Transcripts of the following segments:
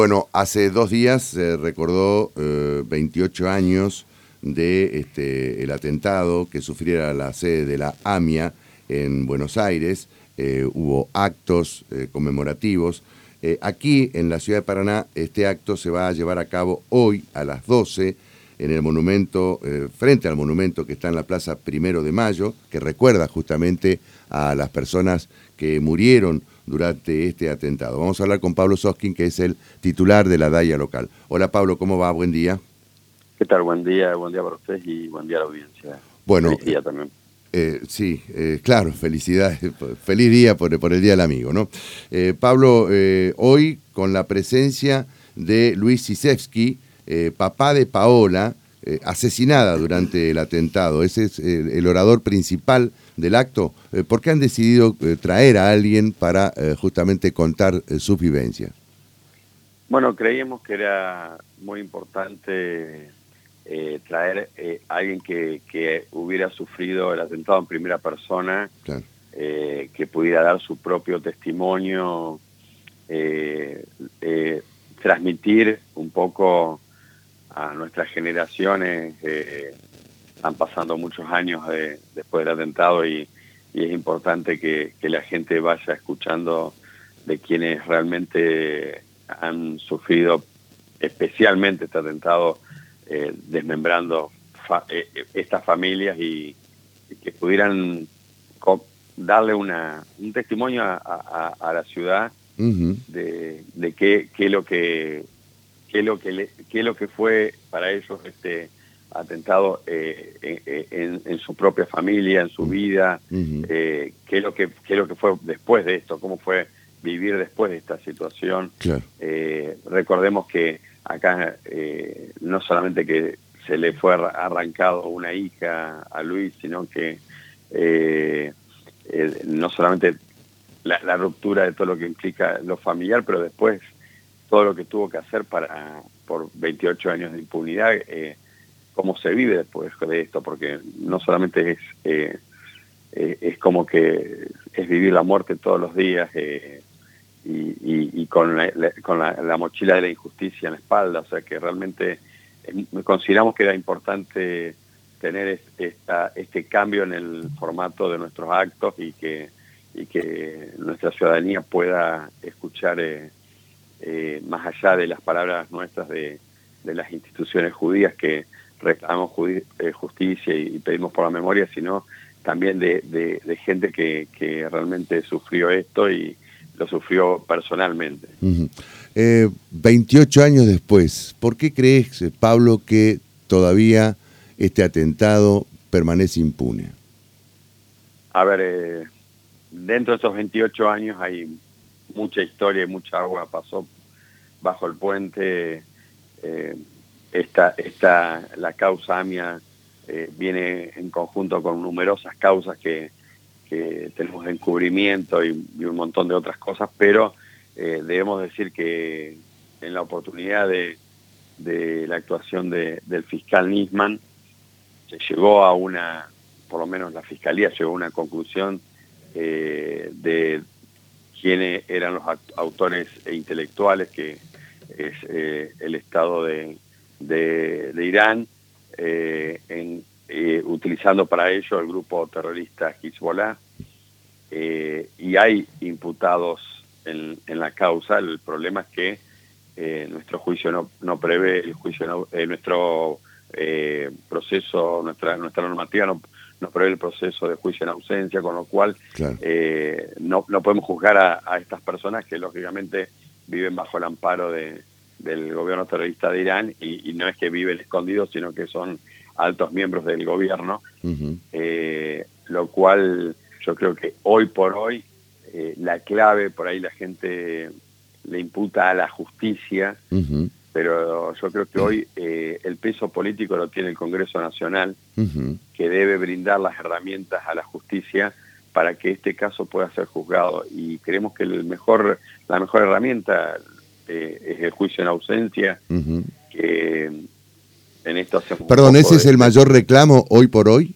Bueno, hace dos días se recordó 28 eh, años de este, el atentado que sufriera la sede de la AMIA en Buenos Aires. Eh, hubo actos eh, conmemorativos. aquí en la ciudad de Paraná este acto se va a llevar a cabo hoy a las 12 en el monumento, frente al monumento que está en la Plaza Primero de Mayo, que recuerda justamente a las personas que murieron durante este atentado. Vamos a hablar con Pablo Soskin, que es el titular de la DAIA local. Hola Pablo, ¿cómo va? Buen día. ¿Qué tal? Buen día, buen día para ustedes y buen día a la audiencia. Bueno, feliz día también. Eh, sí, eh, claro, felicidades, feliz día por, el Día del Amigo, ¿no? Eh, Pablo, hoy con la presencia de Luis Sisevsky, papá de Paola, asesinada durante el atentado, ese es el orador principal del acto, eh, ¿por qué han decidido eh, traer a alguien para eh, justamente contar sus vivencias? Bueno, creíamos que era muy importante traer a alguien que, hubiera sufrido el atentado en primera persona, que pudiera dar su propio testimonio, transmitir un poco a nuestras generaciones están pasando muchos años después del atentado y, es importante que, la gente vaya escuchando de quienes realmente han sufrido especialmente este atentado, eh, desmembrando eh, estas familias y, que pudieran darle una, un testimonio a, la ciudad de, de qué, qué, lo que qué lo que qué lo que fue para ellos este atentado eh, en, su propia familia, en su vida, eh, qué, es lo que, qué lo que fue después de esto, cómo fue vivir después de esta situación. Eh, recordemos que acá no solamente que se le fue arrancado una hija a Luis, sino que no solamente la, la, ruptura de todo lo que implica lo familiar, pero después todo lo que tuvo que hacer para por 28 años de impunidad cómo se vive después de esto, porque no solamente es, eh, eh, es como que es vivir la muerte todos los días eh, y, con, la, con la, mochila de la injusticia en la espalda, o sea que realmente consideramos que era importante tener esta, este cambio en el formato de nuestros actos y que, y que nuestra ciudadanía pueda escuchar más allá de las palabras nuestras de, de las instituciones judías que reclamamos eh, justicia y pedimos por la memoria, sino también de, gente que, realmente sufrió esto y lo sufrió personalmente. 28 eh, años después, ¿por qué crees, Pablo, que todavía este atentado permanece impune? A ver, eh, dentro de esos 28 años hay mucha historia y mucha agua pasó bajo el puente esta, esta, la causa AMIA eh, viene en conjunto con numerosas causas que, tenemos de encubrimiento y, un montón de otras cosas, pero eh, debemos decir que en la oportunidad de, la actuación del fiscal Nisman se llegó a una, por lo menos la fiscalía llegó a una conclusión eh, de quiénes eran los autores e intelectuales, que es el Estado de, de, Irán, eh, en, eh, utilizando para ello el grupo terrorista Hezbollah. Eh, y hay imputados en, la causa. El problema es que nuestro juicio no, no prevé el juicio, nuestro proceso, nuestra nuestra normativa no, no prevé el proceso de juicio en ausencia, con lo cual no, no podemos juzgar a estas personas que lógicamente viven bajo el amparo de, del gobierno terrorista de Irán y, no es que viven escondidos, sino que son altos miembros del gobierno, eh, lo cual yo creo que hoy por hoy eh, la clave, por ahí la gente le imputa a la justicia, pero yo creo que hoy eh, el peso político lo tiene el Congreso Nacional, que debe brindar las herramientas a la justicia para que este caso pueda ser juzgado. Y creemos que el mejor, la mejor herramienta este, es el juicio en ausencia, que en esto hacemos... Perdón, ¿ese es el mayor reclamo hoy por hoy?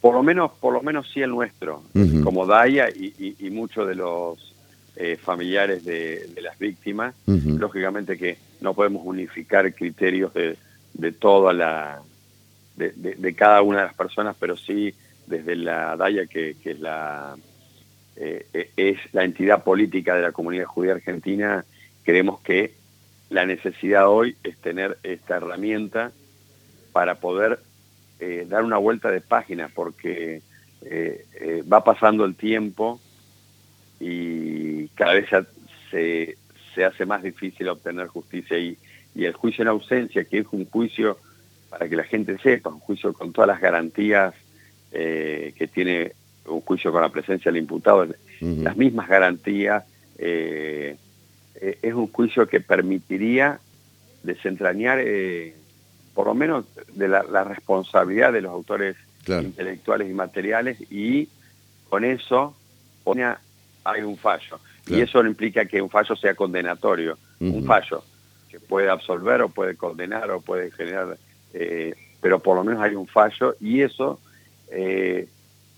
Por lo menos, por lo menos sí el nuestro, como DAIA y, y, muchos de los eh, familiares de, las víctimas. Lógicamente que no podemos unificar criterios de, de toda la de, cada una de las personas, pero sí desde la DAIA, que, es la eh, es la entidad política de la comunidad judía argentina, creemos que la necesidad hoy es tener esta herramienta para poder eh, dar una vuelta de página, porque eh, va pasando el tiempo y cada vez se, se hace más difícil obtener justicia y, y el juicio en ausencia, que es un juicio para que la gente sepa, un juicio con todas las garantías eh, que tiene un juicio con la presencia del imputado, las mismas garantías, eh, eh, es un juicio que permitiría desentrañar por lo menos de la, responsabilidad de los autores intelectuales y materiales y con eso hay un fallo. Y eso no implica que un fallo sea condenatorio. Un fallo que puede absolver o puede condenar o puede generar eh, pero por lo menos hay un fallo y eso eh,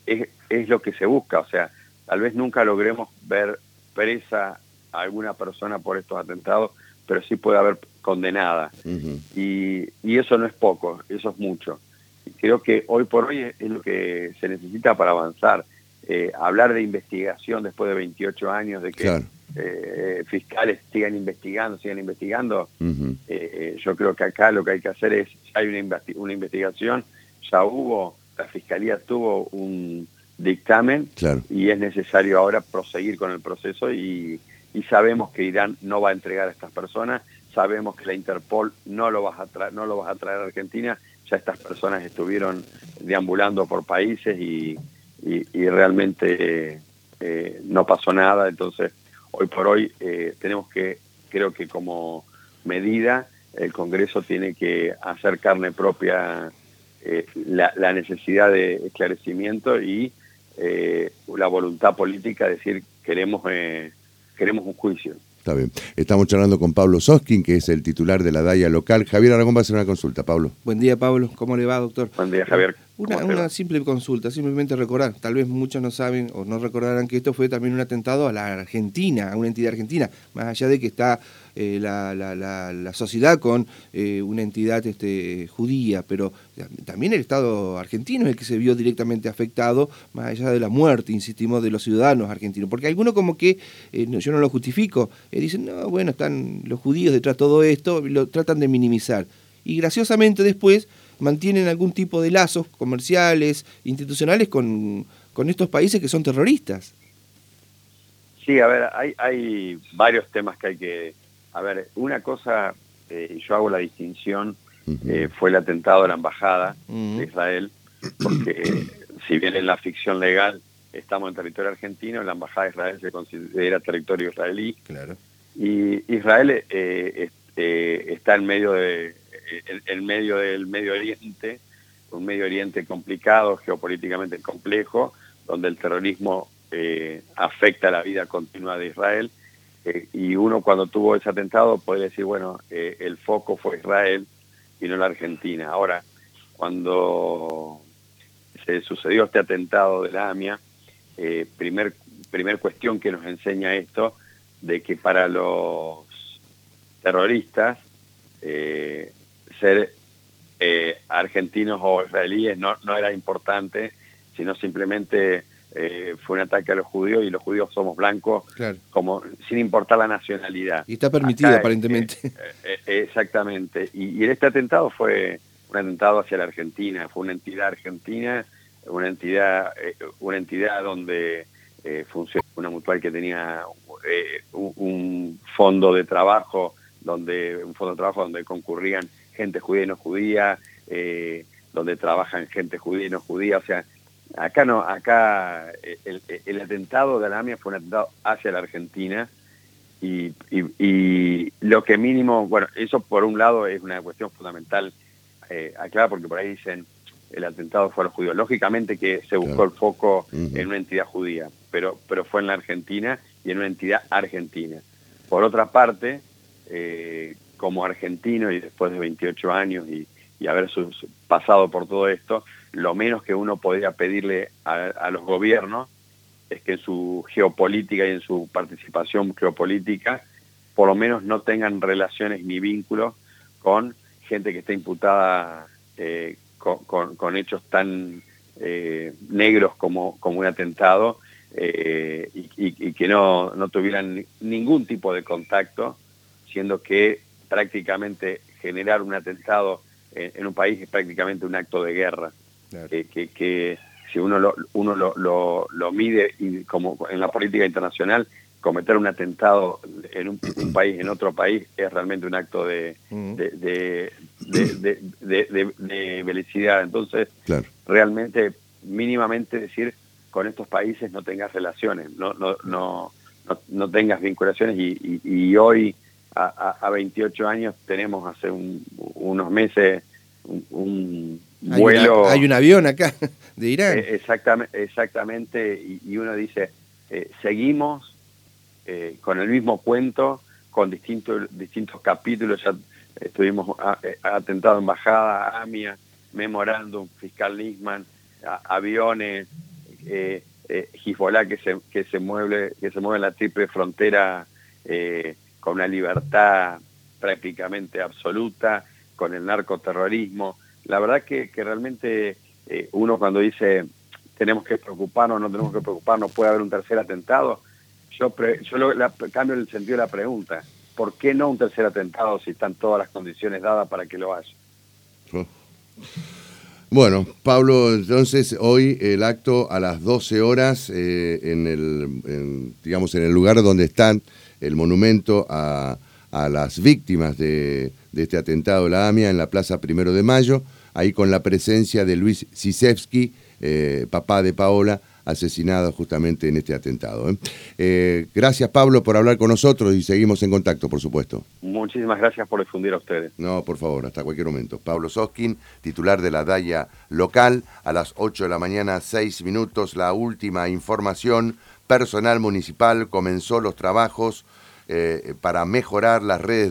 es, lo que se busca. O sea, tal vez nunca logremos ver presa a alguna persona por estos atentados, pero sí puede haber condenada. y, eso no es poco, eso es mucho. Y creo que hoy por hoy es, lo que se necesita para avanzar. Eh, hablar de investigación después de 28 años, de que eh, fiscales sigan investigando, sigan investigando. Eh, eh, yo creo que acá lo que hay que hacer es, hay una, una investigación, ya hubo, la fiscalía tuvo un dictamen y es necesario ahora proseguir con el proceso y, sabemos que Irán no va a entregar a estas personas, sabemos que la Interpol no lo, va a no lo va a traer a Argentina, ya estas personas estuvieron deambulando por países y, realmente no pasó nada, entonces hoy por hoy eh, tenemos que, creo que como medida, el Congreso tiene que hacer carne propia eh, la, necesidad de esclarecimiento y eh, la voluntad política de decir queremos, queremos un juicio. Está bien. Estamos charlando con Pablo Soskin, que es el titular de la DAIA local. Javier Aragón va a hacer una consulta, Pablo. Buen día, Pablo. ¿Cómo le va, doctor? Buen día, Javier. Una, simple consulta, simplemente recordar, tal vez muchos no saben o no recordarán que esto fue también un atentado a la Argentina, a una entidad argentina, más allá de que está eh, la, sociedad con eh, una entidad este, judía, pero también el Estado argentino es el que se vio directamente afectado, más allá de la muerte, insistimos, de los ciudadanos argentinos, porque algunos como que, eh, yo no lo justifico, dicen, no, bueno, están los judíos detrás de todo esto, lo tratan de minimizar. Y graciosamente después mantienen algún tipo de lazos comerciales, institucionales con, estos países que son terroristas. Sí, a ver, hay, hay varios temas que hay que... A ver, una cosa, eh, yo hago la distinción, eh, fue el atentado a la embajada de Israel, porque si bien en la ficción legal estamos en territorio argentino, la embajada de Israel se considera territorio israelí. Claro. Y Israel eh, está en medio de en, medio del Medio Oriente, un Medio Oriente complicado, geopolíticamente complejo, donde el terrorismo eh, afecta la vida continua de Israel. Eh, y uno cuando tuvo ese atentado puede decir, bueno, eh, el foco fue Israel y no la Argentina. Ahora, cuando se sucedió este atentado de la AMIA, primer, primer cuestión que nos enseña esto, de que para los terroristas eh, ser eh, argentinos o israelíes no, no era importante, sino simplemente eh, fue un ataque a los judíos y los judíos somos blancos, como sin importar la nacionalidad. Y está permitido aparentemente. Eh, exactamente. Y, este atentado fue un atentado hacia la Argentina, fue una entidad argentina, una entidad, una entidad donde funciona una mutual que tenía un, un fondo de trabajo donde un fondo de trabajo donde concurrían gente judía y no judía, eh, donde trabajan gente judía y no judía, o sea, acá no, acá el, atentado de la AMIA fue un atentado hacia la Argentina y, lo que mínimo, bueno, eso por un lado es una cuestión fundamental eh, aclarar porque por ahí dicen el atentado fue a los judíos. Lógicamente que se buscó el foco en una entidad judía, pero, pero fue en la Argentina y en una entidad argentina. Por otra parte, eh, como argentino y después de 28 años y, haber pasado por todo esto, lo menos que uno podría pedirle a, los gobiernos es que en su geopolítica y en su participación geopolítica, por lo menos no tengan relaciones ni vínculos con gente que está imputada eh, con, hechos tan eh, negros como, como un atentado eh, y, que no, no tuvieran ningún tipo de contacto, siendo que prácticamente generar un atentado en, un país es prácticamente un acto de guerra, que, que, si uno lo, uno lo, lo, mide y como en la política internacional, cometer un atentado en un, país, en otro país, es realmente un acto de, de, de, felicidad. Entonces, realmente, mínimamente decir, con estos países no tengas relaciones, no, no, no, no, tengas vinculaciones y, y, hoy, a, a, 28 años, tenemos hace unos meses un, vuelo... Hay, un avión acá de Irán. Eh, exactamente, exactamente y, uno dice, eh, seguimos eh, con el mismo cuento, con distintos, distintos capítulos, ya estuvimos atentado embajada, AMIA, memorándum, fiscal Nisman, aviones, eh, eh, que se, que, se mueve, que se mueve en la triple frontera con una libertad prácticamente absoluta, con el narcoterrorismo. La verdad que, que realmente eh, uno cuando dice tenemos que preocuparnos, no tenemos que preocuparnos, puede haber un tercer atentado, yo, yo cambio el sentido de la pregunta. ¿Por qué no un tercer atentado si están todas las condiciones dadas para que lo haya? Oh. Bueno, Pablo, entonces hoy el acto a las 12 horas eh, en el, digamos, en el lugar donde está el monumento a, a las víctimas de, de, este atentado de la AMIA en la Plaza Primero de Mayo, ahí con la presencia de Luis Sisevsky, eh, papá de Paola, asesinado justamente en este atentado. ¿eh? Eh, gracias Pablo por hablar con nosotros y seguimos en contacto, por supuesto. Muchísimas gracias por difundir a ustedes. No, por favor, hasta cualquier momento. Pablo Soskin, titular de la DAIA local, a las 8 de la mañana, 6 minutos, la última información. Personal municipal comenzó los trabajos para mejorar las redes de